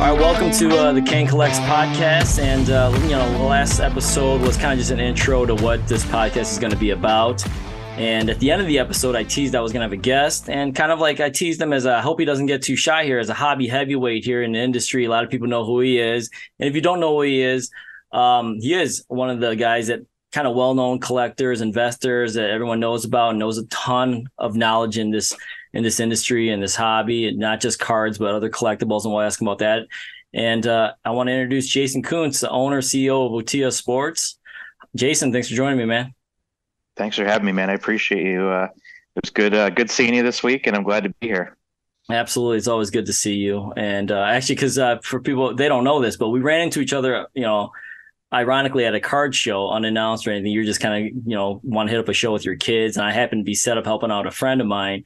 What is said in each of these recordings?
All right, welcome to uh, the Kane Collects podcast. And, uh, you know, the last episode was kind of just an intro to what this podcast is going to be about. And at the end of the episode, I teased I was going to have a guest and kind of like I teased him as a, I hope he doesn't get too shy here as a hobby heavyweight here in the industry. A lot of people know who he is. And if you don't know who he is, um, he is one of the guys that kind of well-known collectors, investors that everyone knows about and knows a ton of knowledge in this in this industry and this hobby, and not just cards, but other collectibles. And we'll ask him about that. And uh, I want to introduce Jason Koonce, the owner, CEO of OTIA Sports. Jason, thanks for joining me, man. Thanks for having me, man. I appreciate you. Uh, it was good, uh, good seeing you this week, and I'm glad to be here. Absolutely, it's always good to see you. And uh, actually, because uh, for people they don't know this, but we ran into each other, you know, ironically at a card show unannounced or anything. You're just kind of, you know, want to hit up a show with your kids, and I happened to be set up helping out a friend of mine,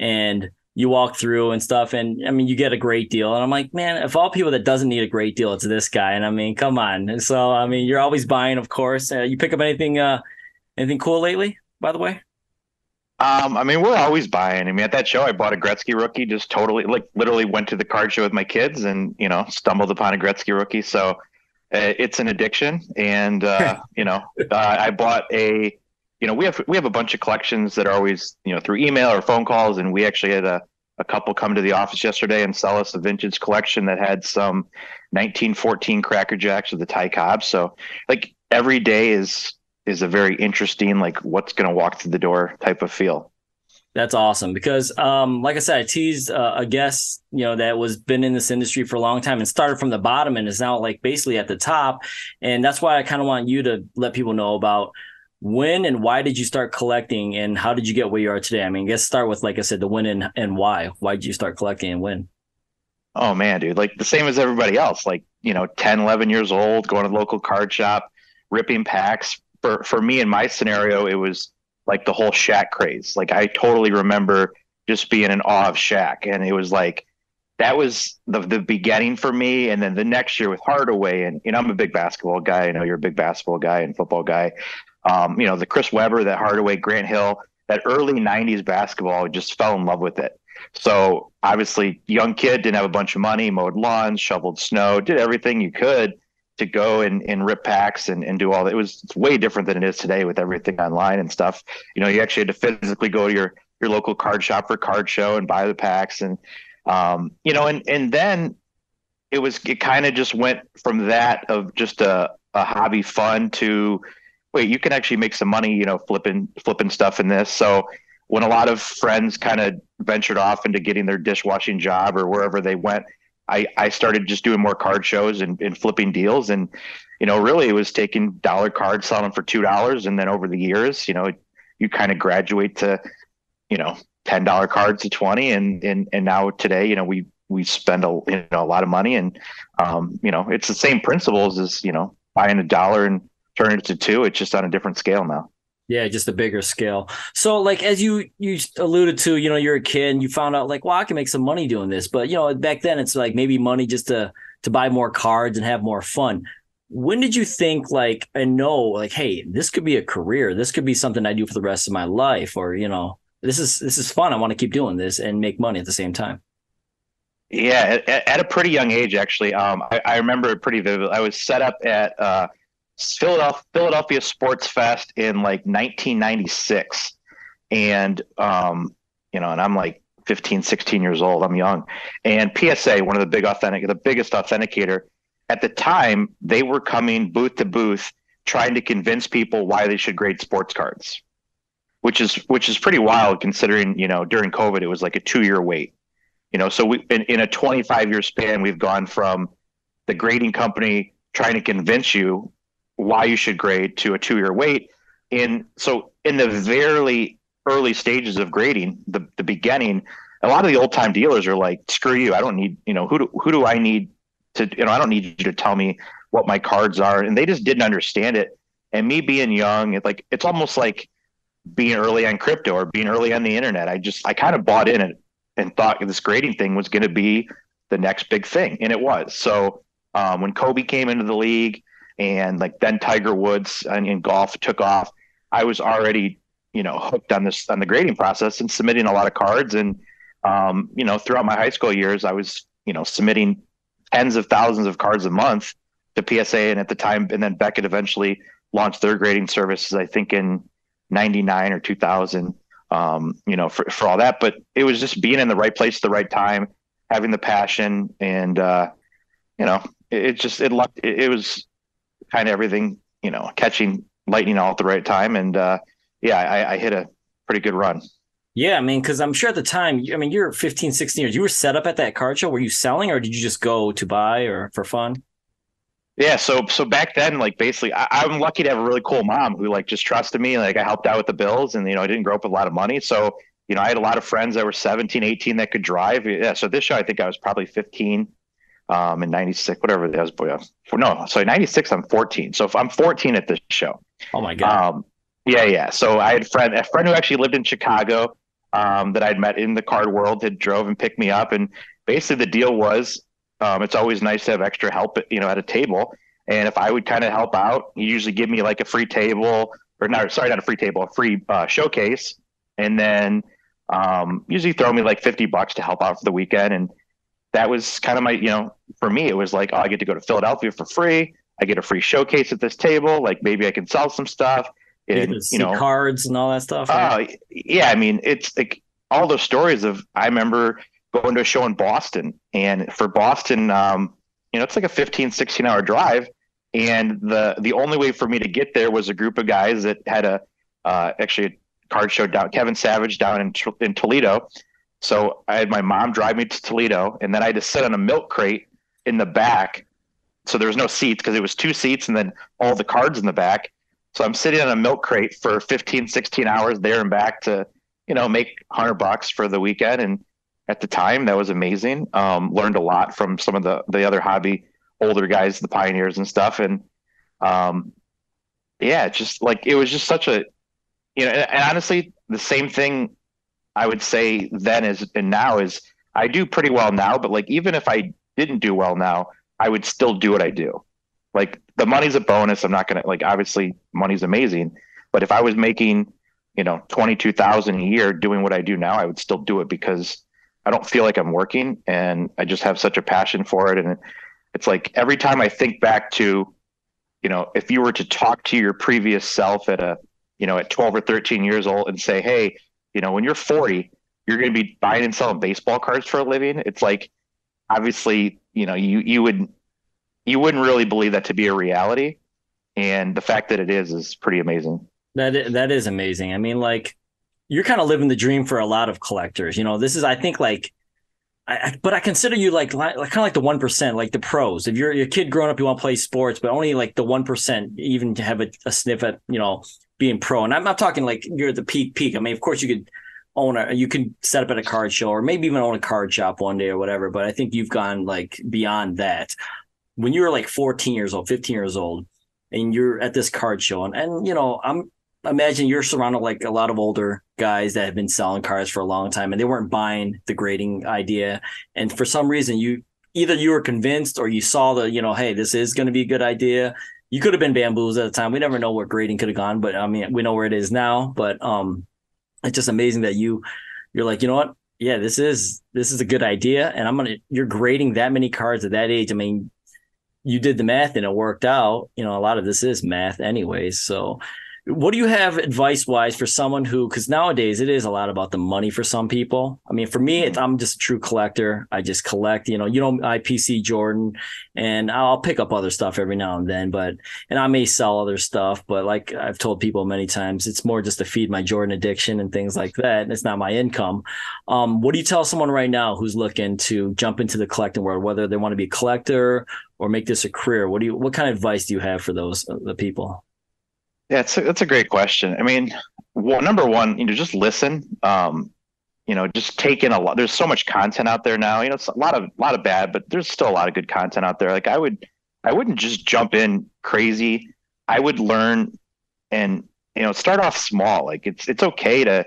and you walk through and stuff and i mean you get a great deal and i'm like man if all people that doesn't need a great deal it's this guy and i mean come on and so i mean you're always buying of course uh, you pick up anything uh anything cool lately by the way um, I mean, we're always buying. I mean, at that show, I bought a Gretzky rookie. Just totally, like, literally went to the card show with my kids, and you know, stumbled upon a Gretzky rookie. So, uh, it's an addiction. And uh, you know, uh, I bought a you know, we have we have a bunch of collections that are always, you know, through email or phone calls, and we actually had a, a couple come to the office yesterday and sell us a vintage collection that had some 1914 Cracker Jacks with the Ty Cobb. So, like every day is is a very interesting, like what's going to walk through the door type of feel. That's awesome because, um, like I said, I teased uh, a guest, you know, that was been in this industry for a long time and started from the bottom and is now like basically at the top, and that's why I kind of want you to let people know about when and why did you start collecting and how did you get where you are today? I mean, let's start with, like I said, the when and, and why. Why did you start collecting and when? Oh man, dude, like the same as everybody else, like, you know, 10, 11 years old, going to local card shop, ripping packs. For, for me in my scenario, it was like the whole Shaq craze. Like I totally remember just being in awe of Shaq. And it was like, that was the the beginning for me. And then the next year with Hardaway, and you know, I'm a big basketball guy. I know you're a big basketball guy and football guy. Um, you know, the Chris Webber, that Hardaway, Grant Hill, that early '90s basketball, just fell in love with it. So obviously, young kid didn't have a bunch of money, mowed lawns, shoveled snow, did everything you could to go and, and rip packs and, and do all that. It was way different than it is today with everything online and stuff. You know, you actually had to physically go to your your local card shop for card show and buy the packs and um, you know, and and then it was it kind of just went from that of just a, a hobby fun to wait, you can actually make some money, you know, flipping flipping stuff in this. So when a lot of friends kind of ventured off into getting their dishwashing job or wherever they went, I, I started just doing more card shows and, and flipping deals. And, you know, really it was taking dollar cards, selling them for $2. And then over the years, you know, you kind of graduate to, you know, $10 cards to 20. And, and, and now today, you know, we, we spend a, you know, a lot of money and, um, you know, it's the same principles as, you know, buying a dollar and turn it to two. It's just on a different scale now. Yeah, just a bigger scale. So, like as you you alluded to, you know, you're a kid and you found out like, well, I can make some money doing this. But you know, back then it's like maybe money just to to buy more cards and have more fun. when did you think like and know like hey this could be a career this could be something i do for the rest of my life or you know this is this is fun i want to keep doing this and make money at the same time yeah at, at a pretty young age actually um, I, I, remember it pretty vividly i was set up at uh, philadelphia, philadelphia sports fest in like 1996 and um, you know and i'm like 15 16 years old. I'm young. And psa one of the big authentic the biggest authenticator at the time they were coming booth to booth trying to convince people why they should grade sports cards which is which is pretty wild considering you know during covid it was like a two year wait. You know so we in, in a 25 year span we've gone from the grading company trying to convince you why you should grade to a two year wait. And so in the very early stages of grading the, the beginning a lot of the old time dealers are like screw you i don't need you know who do, who do i need to you know i don't need you to tell me what my cards are. And they just didn't understand it. And me being young it's like it's almost like being early on crypto or being early on the internet. I just i kind of bought in it and thought this grading thing was going to be the next big thing and it was. So um, when kobe came into the league and like then tiger woods and, and golf took off i was already you know hooked on this on the grading process and submitting a lot of cards and um, you know throughout my high school years i was you know submitting tens of thousands of cards a month to PSA. And at the time, and then Beckett eventually launched their grading services, I think in 99 or 2000, um, you know, for, for all that. But it was just being in the right place at the right time, having the passion. And, uh, you know, it, it just, it lucked, it, it was kind of everything, you know, catching lightning all at the right time. And, uh, yeah, I, I hit a pretty good run. Yeah, I mean, because I'm sure at the time, I mean, you're 15, 16 years. You were set up at that card show. Were you selling, or did you just go to buy or for fun? Yeah, so so back then, like basically, I, am lucky to have a really cool mom who like just trusted me. Like I helped out with the bills, and you know, I didn't grow up with a lot of money, so you know, I had a lot of friends that were 17, 18 that could drive. Yeah, so this show, I think I was probably 15, um, in 96, whatever it was. Boy, no, so 96, I'm 14. So if I'm 14 at this show. Oh my god. Um, yeah, yeah. So I had a friend, a friend who actually lived in Chicago um, that I'd met in the card world had drove and picked me up. And basically the deal was um, it's always nice to have extra help, you know, at a table. And if I would kind of help out, he usually give me like a free table or not, sorry, not a free table, a free uh, showcase. And then um, usually throw me like 50 bucks to help out for the weekend. And that was kind of my, you know, for me, it was like, oh, I get to go to Philadelphia for free. I get a free showcase at this table. Like maybe I can sell some stuff and you, you know cards and all that stuff. Right? Uh, yeah, I mean it's like all those stories of I remember going to a show in Boston and for Boston, um, you know, it's like a 15, 16 hour drive. And the the only way for me to get there was a group of guys that had a uh, actually a card show down Kevin Savage down in in Toledo. So I had my mom drive me to Toledo, and then I had to sit on a milk crate in the back. So there was no seats because it was two seats and then all the cards in the back. So I'm sitting on a milk crate for 15, 16 hours there and back to, you know, make 100 bucks for the weekend. And at the time, that was amazing. Um, learned a lot from some of the the other hobby older guys, the pioneers and stuff. And um, yeah, just like it was just such a, you know, and, and honestly, the same thing I would say then is and now is I do pretty well now, but like even if I didn't do well now, I would still do what I do. Like the money's a bonus. I'm not gonna like obviously money's amazing, but if I was making, you know, twenty two thousand a year doing what I do now, I would still do it because I don't feel like I'm working and I just have such a passion for it. And it's like every time I think back to, you know, if you were to talk to your previous self at a, you know, at 12 or 13 years old and say, hey, you know, when you're 40, you're going to be buying and selling baseball cards for a living. It's like, obviously, you know, you, you would you wouldn't really believe that to be a reality. And the fact that it is is pretty amazing. That is, that is amazing. I mean, like you're kind of living the dream for a lot of collectors. You know, this is I think like, I, but I consider you like, like kind of like the one percent, like the pros. If you're, you're a kid growing up, you want to play sports, but only like the one percent even to have a, a, sniff at you know being pro. And I'm not talking like you're the peak peak. I mean, of course you could own a you could set up at a card show or maybe even own a card shop one day or whatever. But I think you've gone like beyond that when you were like 14 years old, 15 years old, and you're at this card show, and, and you know, I'm imagine you're surrounded like a lot of older guys that have been selling cards for a long time and they weren't buying the grading idea. And for some reason you either you were convinced or you saw the, you know, hey, this is going to be a good idea. You could have been bamboozled at the time. We never know where grading could have gone, but I mean, we know where it is now. But um, it's just amazing that you you're like, you know what? Yeah, this is this is a good idea, and I'm gonna. You're grading that many cards at that age. I mean, you did the math and it worked out. You know, a lot of this is math, anyways. So what do you have advice wise for someone who, because nowadays it is a lot about the money for some people. I mean, for me, mm-hmm. I'm just a true collector. I just collect, you know, you know, IPC Jordan, and I'll pick up other stuff every now and then, but, and I may sell other stuff, but like I've told people many times, it's more just to feed my Jordan addiction and things like that. And it's not my income. Um, what do you tell someone right now who's looking to jump into the collecting world, whether they want to be a collector or make this a career? What do you, what kind of advice do you have for those, uh, the people? Yeah, it's a, that's a great question. I mean, well, number one, you know, just listen. Um, you know, just take in a lot. There's so much content out there now. You know, it's a lot of a lot of bad, but there's still a lot of good content out there. Like I would, I wouldn't just jump in crazy. I would learn and you know start off small. Like it's it's okay to.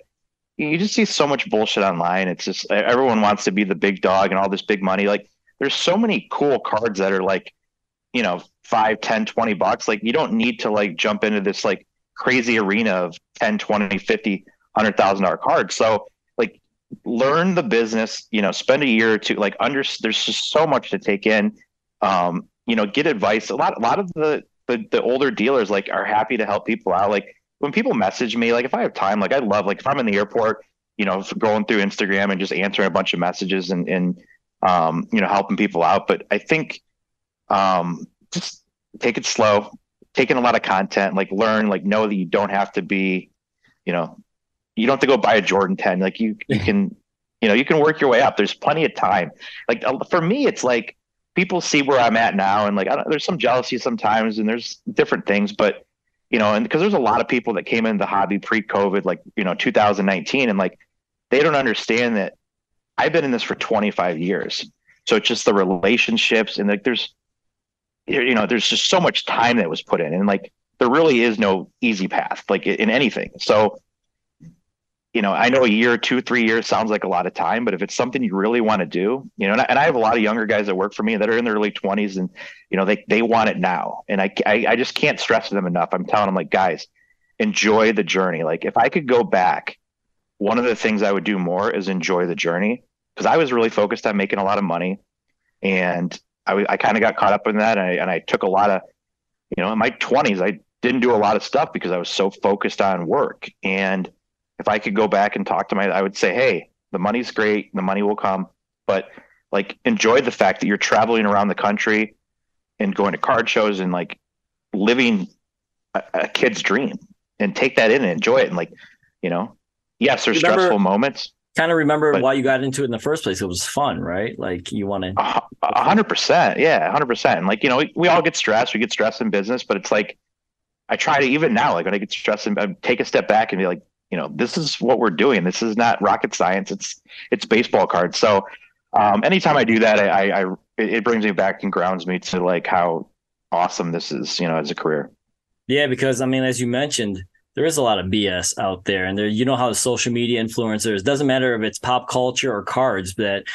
You just see so much bullshit online. It's just everyone wants to be the big dog and all this big money. Like there's so many cool cards that are like, you know, five, 10, 20 bucks. Like you don't need to like jump into this like crazy arena of 10, 20, 50, hundred thousand dollar cards. So like learn the business, you know, spend a year or two, like under there's just so much to take in. Um, you know, get advice. A lot, a lot of the, the, the older dealers like are happy to help people out. Like when people message me, like if I have time, like I love, like if I'm in the airport, you know, going through Instagram and just answering a bunch of messages and, and, um, you know, helping people out. But I think, um, just take it slow, take in a lot of content, like learn, like know that you don't have to be, you know, you don't have to go buy a Jordan 10. Like you, you can, you know, you can work your way up. There's plenty of time. Like for me, it's like people see where I'm at now, and like there's some jealousy sometimes, and there's different things, but you know, and because there's a lot of people that came into the hobby pre-COVID, like you know, 2019, and like they don't understand that I've been in this for 25 years. So it's just the relationships, and like there's you know, there's just so much time that was put in, and like there really is no easy path, like in anything. So, you know, I know a year, two, three years sounds like a lot of time, but if it's something you really want to do, you know, and I, and I have a lot of younger guys that work for me that are in their early 20s, and you know, they they want it now, and I I, I just can't stress them enough. I'm telling them like, guys, enjoy the journey. Like, if I could go back, one of the things I would do more is enjoy the journey because I was really focused on making a lot of money, and I, I kind of got caught up in that, and I, and I took a lot of, you know, in my twenties, I didn't do a lot of stuff because I was so focused on work. And if I could go back and talk to my, I would say, hey, the money's great, the money will come, but like enjoy the fact that you're traveling around the country and going to card shows and like living a, a kid's dream and take that in and enjoy it and like, you know, yes, there's Remember, stressful moments kind of remember but, why you got into it in the first place. It was fun, right? Like you want to. A hundred percent, yeah, hundred percent. And like you know, we, we all get stressed. We get stressed in business, but it's like I try to even now, like when I get stressed, and I take a step back and be like, you know, this is what we're doing. This is not rocket science. It's it's baseball cards. So um, anytime I do that, I, I, I it brings me back and grounds me to like how awesome this is, you know, as a career. Yeah, because I mean, as you mentioned, there is a lot of BS out there, and there you know how the social media influencers doesn't matter if it's pop culture or cards that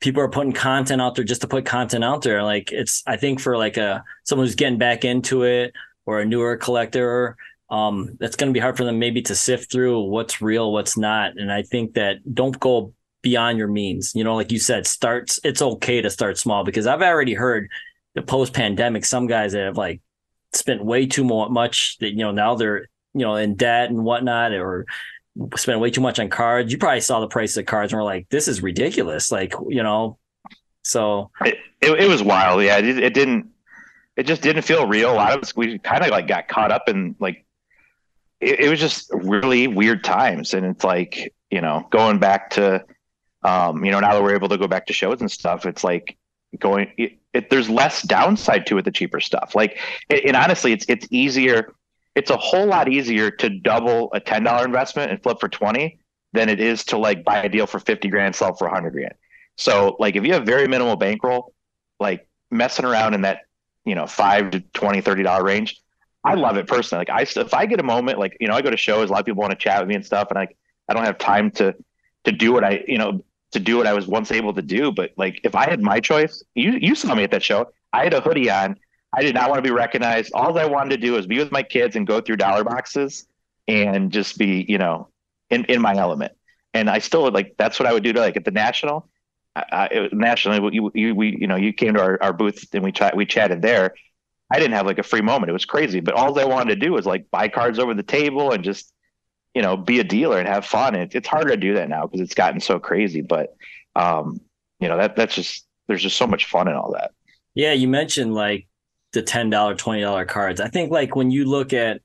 people are putting content out there just to put content out there. Like it's I think for like a someone who's getting back into it or a newer collector, um, that's going to be hard for them maybe to sift through what's real, what's not. And I think that don't go beyond your means. You know, like you said, starts. It's okay to start small because I've already heard the post pandemic some guys that have like spent way too much that you know now they're you know, in debt and whatnot, or spend way too much on cards. You probably saw the price of cards and were like, this is ridiculous. Like, you know, so it, it, it was wild. Yeah. It, it, didn't, it just didn't feel real. A lot of us, we kind of like got caught up in like, it, it was just really weird times. And it's like, you know, going back to, um, you know, now that we're able to go back to shows and stuff, it's like going, it, it, there's less downside to it, the cheaper stuff. Like, and honestly, it's, it's easier it's a whole lot easier to double a ten dollar investment and flip for twenty than it is to like buy a deal for fifty grand, sell for hundred grand. So like if you have very minimal bankroll, like messing around in that you know five to 20 30 dollar range i love it personally like i if i get a moment like you know i go to shows a lot of people want to chat with me and stuff and i i don't have time to to do what i you know to do what I was once able to do. But like, if I had my choice, you you saw me at that show. I had a hoodie on. I did not want to be recognized. All I wanted to do was be with my kids and go through dollar boxes and just be, you know, in, in my element. And I still like that's what I would do to like at the national. I, nationally, you, you, we, you know, you came to our, our booth and we chat, we chatted there. I didn't have like a free moment. It was crazy, but all I wanted to do was like buy cards over the table and just, you know, be a dealer and have fun. And it's harder to do that now because it's gotten so crazy. But, um, you know, that that's just there's just so much fun in all that. Yeah, you mentioned like the $10, $20 cards. I think like when you look at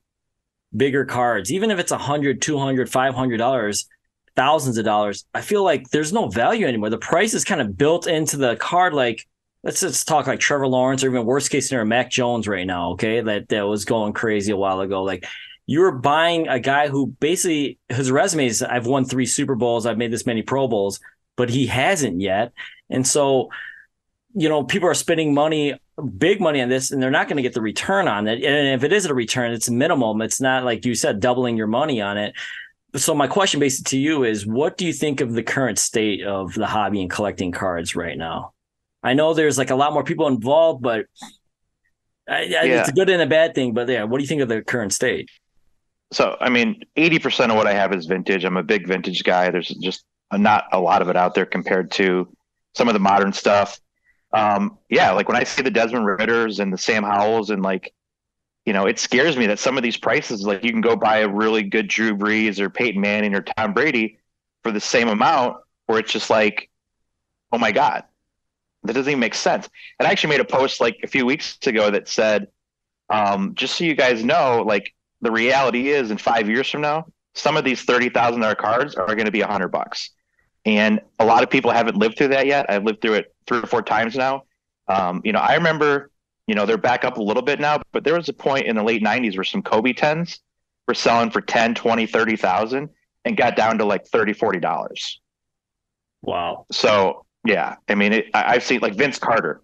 bigger cards, even if it's a hundred, two hundred, five hundred dollars, thousands of dollars, I feel like there's no value anymore. The price is kind of built into the card. Like let's just talk like Trevor Lawrence or even worst case scenario, Mac Jones right now. Okay. That that was going crazy a while ago. Like you're buying a guy who basically his resume is I've won three Super Bowls, I've made this many Pro Bowls, but he hasn't yet. And so you know, people are spending money, big money on this, and they're not going to get the return on it. And if it is a return, it's minimum. It's not like you said, doubling your money on it. So my question basically to you is, what do you think of the current state of the hobby and collecting cards right now? I know there's like a lot more people involved, but I, yeah. it's a good and a bad thing. But yeah, what do you think of the current state? So, I mean, 80% of what I have is vintage. I'm a big vintage guy. There's just not a lot of it out there compared to some of the modern stuff um, yeah, like when I see the Desmond Ridders and the Sam Howells and like, you know, it scares me that some of these prices, like you can go buy a really good Drew Brees or Peyton Manning or Tom Brady for the same amount, where it's just like, oh my God, that doesn't even make sense. And I actually made a post like a few weeks ago that said, um, just so you guys know, like the reality is in five years from now, some of these thirty thousand dollar cards are going to be a hundred bucks. And a lot of people haven't lived through that yet. I've lived through it three or four times now. Um, you know, I remember, you know, they're back up a little bit now, but there was a point in the late 90s where some Kobe 10s were selling for 10, 20, 30,000 and got down to like 30, 40 dollars. Wow. So, yeah, I mean, it, I, have seen like Vince Carter,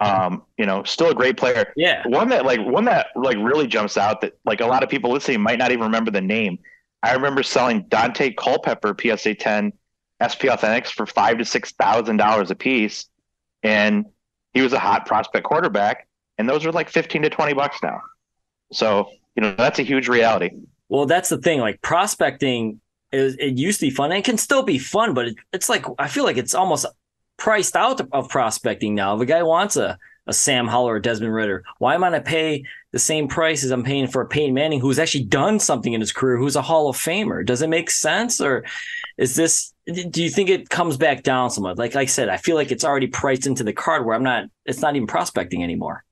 um, you know, still a great player. Yeah. One that like one that like really jumps out that like a lot of people listening might not even remember the name. I remember selling Daunte Culpepper PSA 10 SP Authentics for five to six thousand dollars a piece, and he was a hot prospect quarterback, and those are like fifteen to twenty bucks now. So you know that's a huge reality. Well, that's the thing. Like prospecting, is it used to be fun and can still be fun, but it, it's like I feel like it's almost priced out of prospecting now. If a guy wants a a Sam Howell or a Desmond Ridder, why am I going to pay the same price as I'm paying for a Peyton Manning who's actually done something in his career, who's a Hall of Famer? Does it make sense, or is this? Do you think it comes back down somewhat? Like, like I said, I feel like it's already priced into the card where I'm not. It's not even prospecting anymore.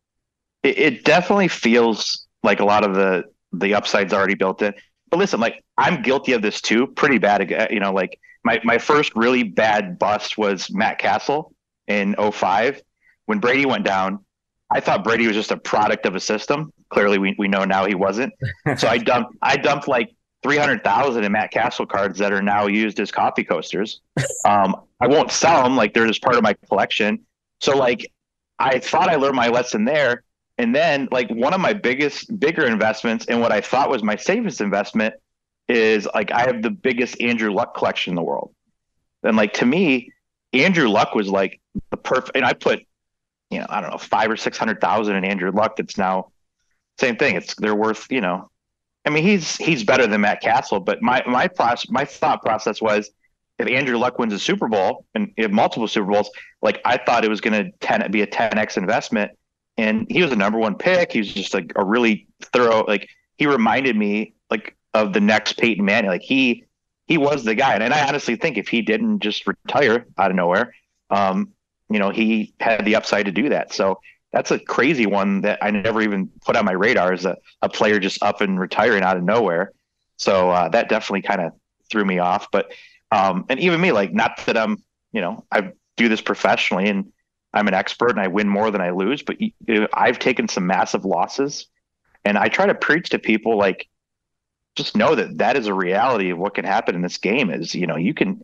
It, it definitely feels like a lot of the the upside's already built in. But listen, like I'm guilty of this too, pretty bad. Uh, you know, like my my first really bad bust was Matt Cassel in 05 when Brady went down. I thought Brady was just a product of a system. Clearly, we, we know now he wasn't. So I dumped I dumped like three hundred thousand in Matt Cassel cards that are now used as coffee coasters. Um, I won't sell them; like they're just part of my collection. So like, I thought I learned my lesson there, and then like one of my biggest, bigger investments, and what I thought was my safest investment, is like I have the biggest Andrew Luck collection in the world, and like to me, Andrew Luck was like the perfect. And I put, you know, I don't know, five or six hundred thousand in Andrew Luck. That's now same thing. It's they're worth, you know, I mean, he's he's better than Matt Cassel, but my my process, my thought process was if Andrew Luck wins a Super Bowl and have multiple Super Bowls, like I thought it was going to be a 10x investment, and he was a number one pick. He was just like a really thorough, like he reminded me like of the next Peyton Manning. Like he he was the guy, and, and I honestly think if he didn't just retire out of nowhere, um, you know, he had the upside to do that. So that's a crazy one that I never even put on my radar as a, a player just up and retiring out of nowhere. So uh, that definitely kind of threw me off. But um, and even me, like not that I'm, you know, I do this professionally and I'm an expert and I win more than I lose, but I've taken some massive losses, and I try to preach to people like, just know that that is a reality of what can happen in this game. Is you know you can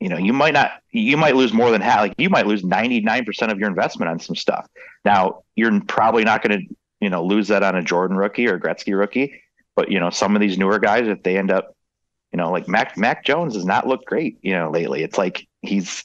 you know, you might not, you might lose more than half. Like you might lose 99% of your investment on some stuff. Now, you're probably not going to, you know, lose that on a Jordan rookie or Gretzky rookie. But, you know, some of these newer guys, if they end up, you know, like Mac, Mac Jones does not look great, you know, lately. It's like, he's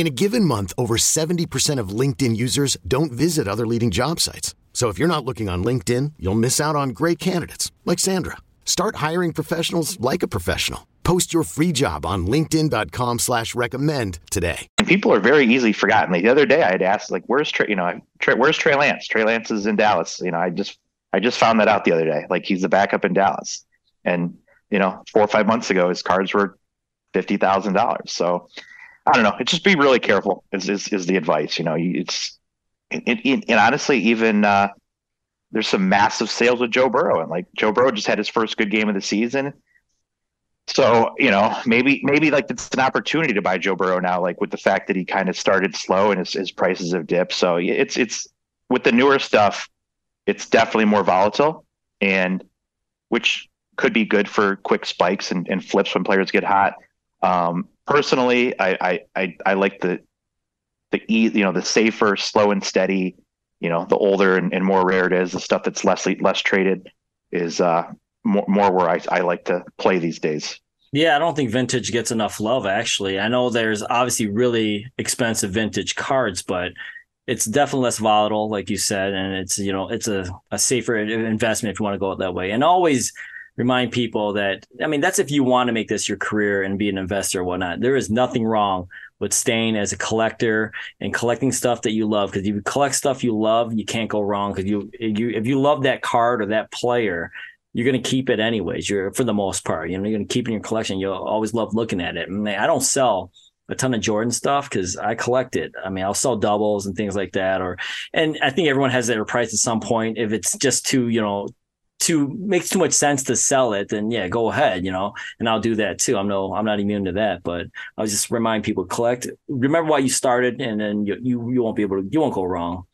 In a given month, over 70% of LinkedIn users don't visit other leading job sites. So if you're not looking on LinkedIn, you'll miss out on great candidates like Sandra. Start hiring professionals like a professional. Post your free job on LinkedIn.com slash recommend today. And people are very easily forgotten. Like the other day I had asked, like, where's Trey, you know, Trey, where's Trey Lance? Trey Lance is in Dallas. You know, I just I just found that out the other day. Like he's the backup in Dallas. And, you know, four or five months ago his cards were fifty thousand dollars. So I don't know. It just be really careful. Is is, is the advice? You know, it's it, it, and honestly, even uh, there's some massive sales with Joe Burrow, and like Joe Burrow just had his first good game of the season. So you know, maybe maybe like it's an opportunity to buy Joe Burrow now, like with the fact that he kind of started slow and his, his prices have dipped. So it's it's with the newer stuff, it's definitely more volatile, and which could be good for quick spikes and, and flips when players get hot. Um, personally, I, I, I, like the the e you know the safer, slow and steady. You know, the older and, and more rare it is, the stuff that's less less traded is uh, more more where I, I like to play these days. Yeah, I don't think vintage gets enough love. Actually, I know there's obviously really expensive vintage cards, but it's definitely less volatile, like you said, and it's you know it's a, a safer investment if you want to go that way. And always remind people that I mean that's if you want to make this your career and be an investor or whatnot. There is nothing wrong with staying as a collector and collecting stuff that you love because if you collect stuff you love, you can't go wrong because you you if you love that card or that player, you're going to keep it anyways. You're for the most part, you know, you're going to keep in your collection. You'll always love looking at it. I, mean, I don't sell a ton of Jordan stuff because I collect it. I mean, I'll sell doubles and things like that. Or, and I think everyone has their price at some point. If it's just too, you know, too makes too much sense to sell it, then yeah, go ahead, you know, and I'll do that too. I'm no, I'm not immune to that, but I'll just remind people collect. Remember why you started, and then you you, you won't be able to, you won't go wrong.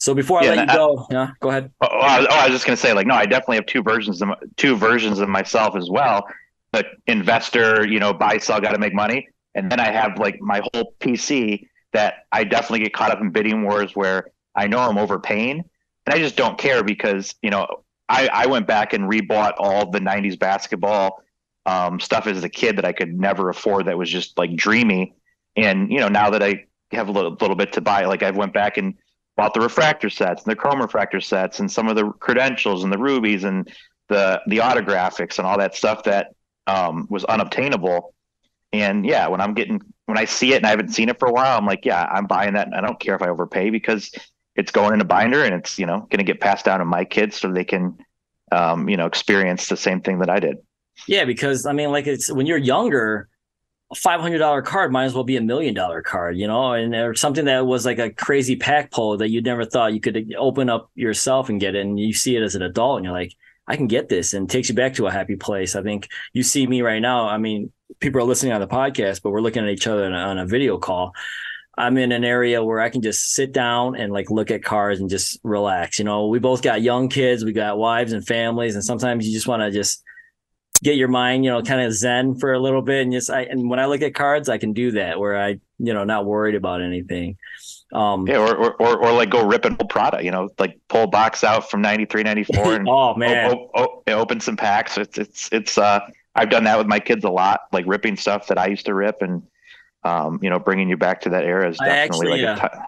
So before I yeah, let you I, go, yeah, go ahead. Oh, oh, I was, oh, I was just gonna say, like, no, I definitely have two versions of two versions of myself as well. But investor, you know, buy, sell, got to make money, and then I have like my whole PC that I definitely get caught up in bidding wars where I know I'm overpaying, and I just don't care because you know I, I went back and rebought all the 90s basketball um, stuff as a kid that I could never afford that was just like dreamy. And, you know, now that I have a little, little bit to buy, like I went back and bought the refractor sets and the chrome refractor sets and some of the credentials and the rubies and the, the autographics and all that stuff that um, was unobtainable. And yeah, when I'm getting, when I see it and I haven't seen it for a while, I'm like, yeah, I'm buying that. And I don't care if I overpay because it's going in a binder and it's you know going to get passed down to my kids so they can um, you know experience the same thing that I did. Yeah, because I mean, like it's when you're younger, a five hundred dollar card might as well be a million dollar card, you know, and or something that was like a crazy pack pull that you never thought you could open up yourself and get it, and you see it as an adult, and you're like, I can get this, and takes you back to a happy place. I think you see me right now. I mean, people are listening on the podcast, but we're looking at each other on a, on a video call. I'm in an area where I can just sit down and like look at cars and just relax. You know, we both got young kids, we got wives and families, and sometimes you just want to just get your mind, you know, kind of zen for a little bit. And just I and when I look at cards, I can do that where I you know, not worried about anything. Um, yeah, or, or, or, or like go rip an old Prada, you know, like pull a box out from 93, 94 and oh man, o- o- o- open some packs. It's, it's, it's, uh, I've done that with my kids a lot, like ripping stuff that I used to rip and, um, you know, bringing you back to that era is definitely actually, like uh, t-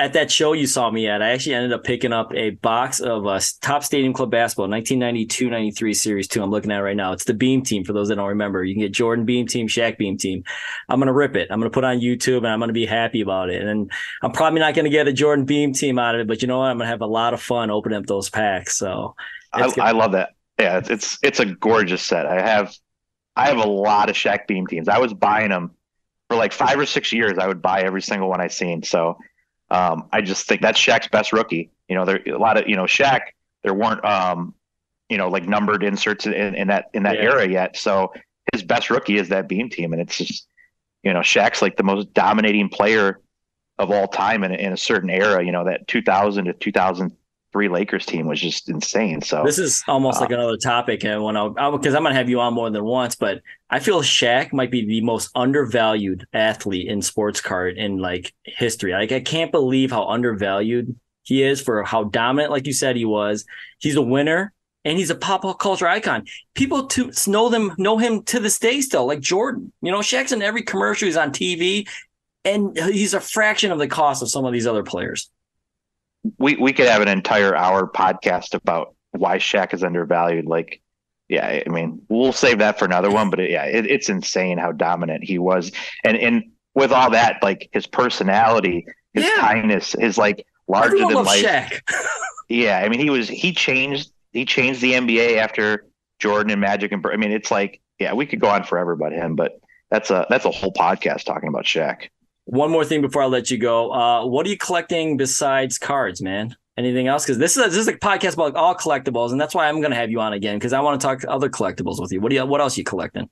at that show you saw me at, I actually ended up picking up a box of uh, Topps Stadium Club Basketball 1992-93 Series 2. I'm looking at it right now. It's the Beam Team for those that don't remember. You can get Jordan Beam Team, Shaq Beam Team. I'm going to rip it. I'm going to put it on YouTube and I'm going to be happy about it. And I'm probably not going to get a Jordan Beam Team out of it, but you know what? I'm going to have a lot of fun opening up those packs. So I, I love that. Yeah, it's, it's it's a gorgeous set. I have I have a lot of Shaq Beam teams. I was buying them for like five or six years. I would buy every single one I seen. So um, I just think that's Shaq's best rookie. You know, there a lot of you know Shaq. There weren't um, you know like numbered inserts in, in that in that Yeah. era yet. So his best rookie is that Beam team, and it's just you know Shaq's like the most dominating player of all time in, a- in a certain era. You know that 2000 to 2003 Lakers team was just insane. So This is almost Uh, like another topic, and when I because I'm gonna have you on more than once, but I feel Shaq might be the most undervalued athlete in sports card in like history. Like I can't believe how undervalued he is for how dominant, like you said, he was. He's a winner and he's a pop culture icon. People to know them know him to this day still, like Jordan. You know, Shaq's in every commercial. He's on TV, and he's a fraction of the cost of some of these other players. We we could have an entire hour podcast about why Shaq is undervalued. Like, yeah, I mean, we'll save that for another one. But it, yeah, it, it's insane how dominant he was, and and with all that, like his personality, his Yeah. kindness, his like larger Everyone than life. Shaq. Yeah, I mean, he was he changed he changed the NBA after Jordan and Magic and I mean, it's like yeah, we could go on forever about him, but that's a that's a whole podcast talking about Shaq. One more thing before I let you go. Uh, what are you collecting besides cards, man? Anything else? Because this is a, this is a podcast about all collectibles, and that's why I'm going to have you on again because I want to talk other collectibles with you. What do you? What else you collecting?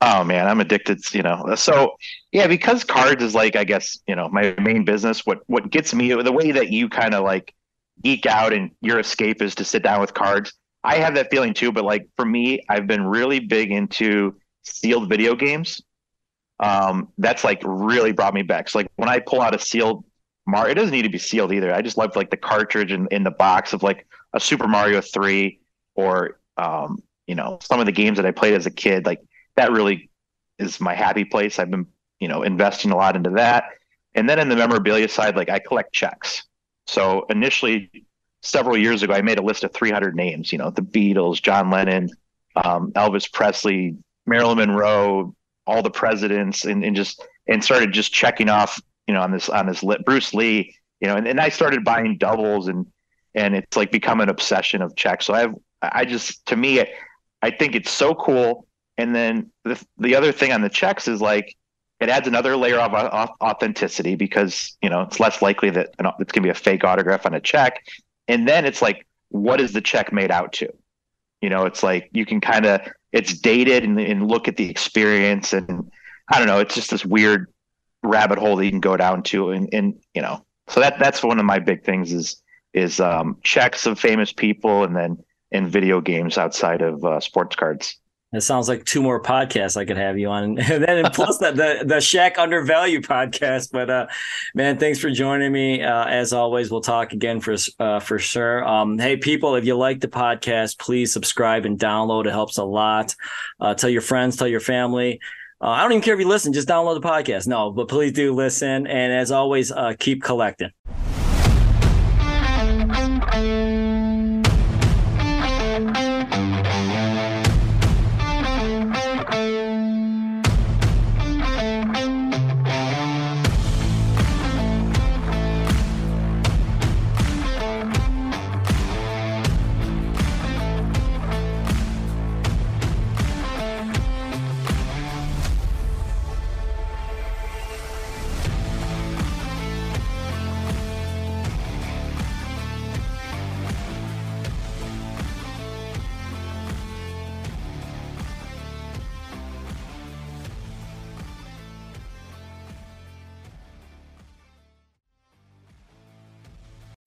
Oh man, I'm addicted. You know, so yeah, because cards is like I guess you know my main business. What what gets me the way that you kind of like geek out and your escape is to sit down with cards. I have that feeling too, but like for me, I've been really big into sealed video games. Um, that's like really brought me back. So like when I pull out a sealed Mar, it doesn't need to be sealed either. I just love like the cartridge in, in the box of like a Super Mario three or um, you know some of the games that I played as a kid. Like that really is my happy place. I've been, you know, investing a lot into that. And then in the memorabilia side, like I collect checks. So initially, several years ago, I made a list of 300 names. You know, the Beatles, John Lennon, um, Elvis Presley, Marilyn Monroe, all the presidents, and, and just and started just checking off. You know, on this on this lit Bruce Lee. You know, and, and I started buying doubles, and and it's like become an obsession of checks. So I have, I just to me, I think it's so cool. And then the the other thing on the checks is like it adds another layer of uh, authenticity because you know it's less likely that it's going to be a fake autograph on a check. And then it's like, what is the check made out to? You know, it's like you can kind of it's dated and, and look at the experience, and I don't know, it's just this weird rabbit hole that you can go down to, and and you know, so that that's one of my big things is is um, checks of famous people, and then in video games outside of uh, sports cards. It sounds like two more podcasts I could have you on, and then plus the the the Shaq Undervalue podcast. But uh, man, thanks for joining me. Uh, as always, we'll talk again for uh, for sure. Um, hey, people, if you like the podcast, please subscribe and download. It helps a lot. Uh, tell your friends, tell your family. Uh, I don't even care if you listen; just download the podcast. No, but please do listen. And as always, uh, keep collecting.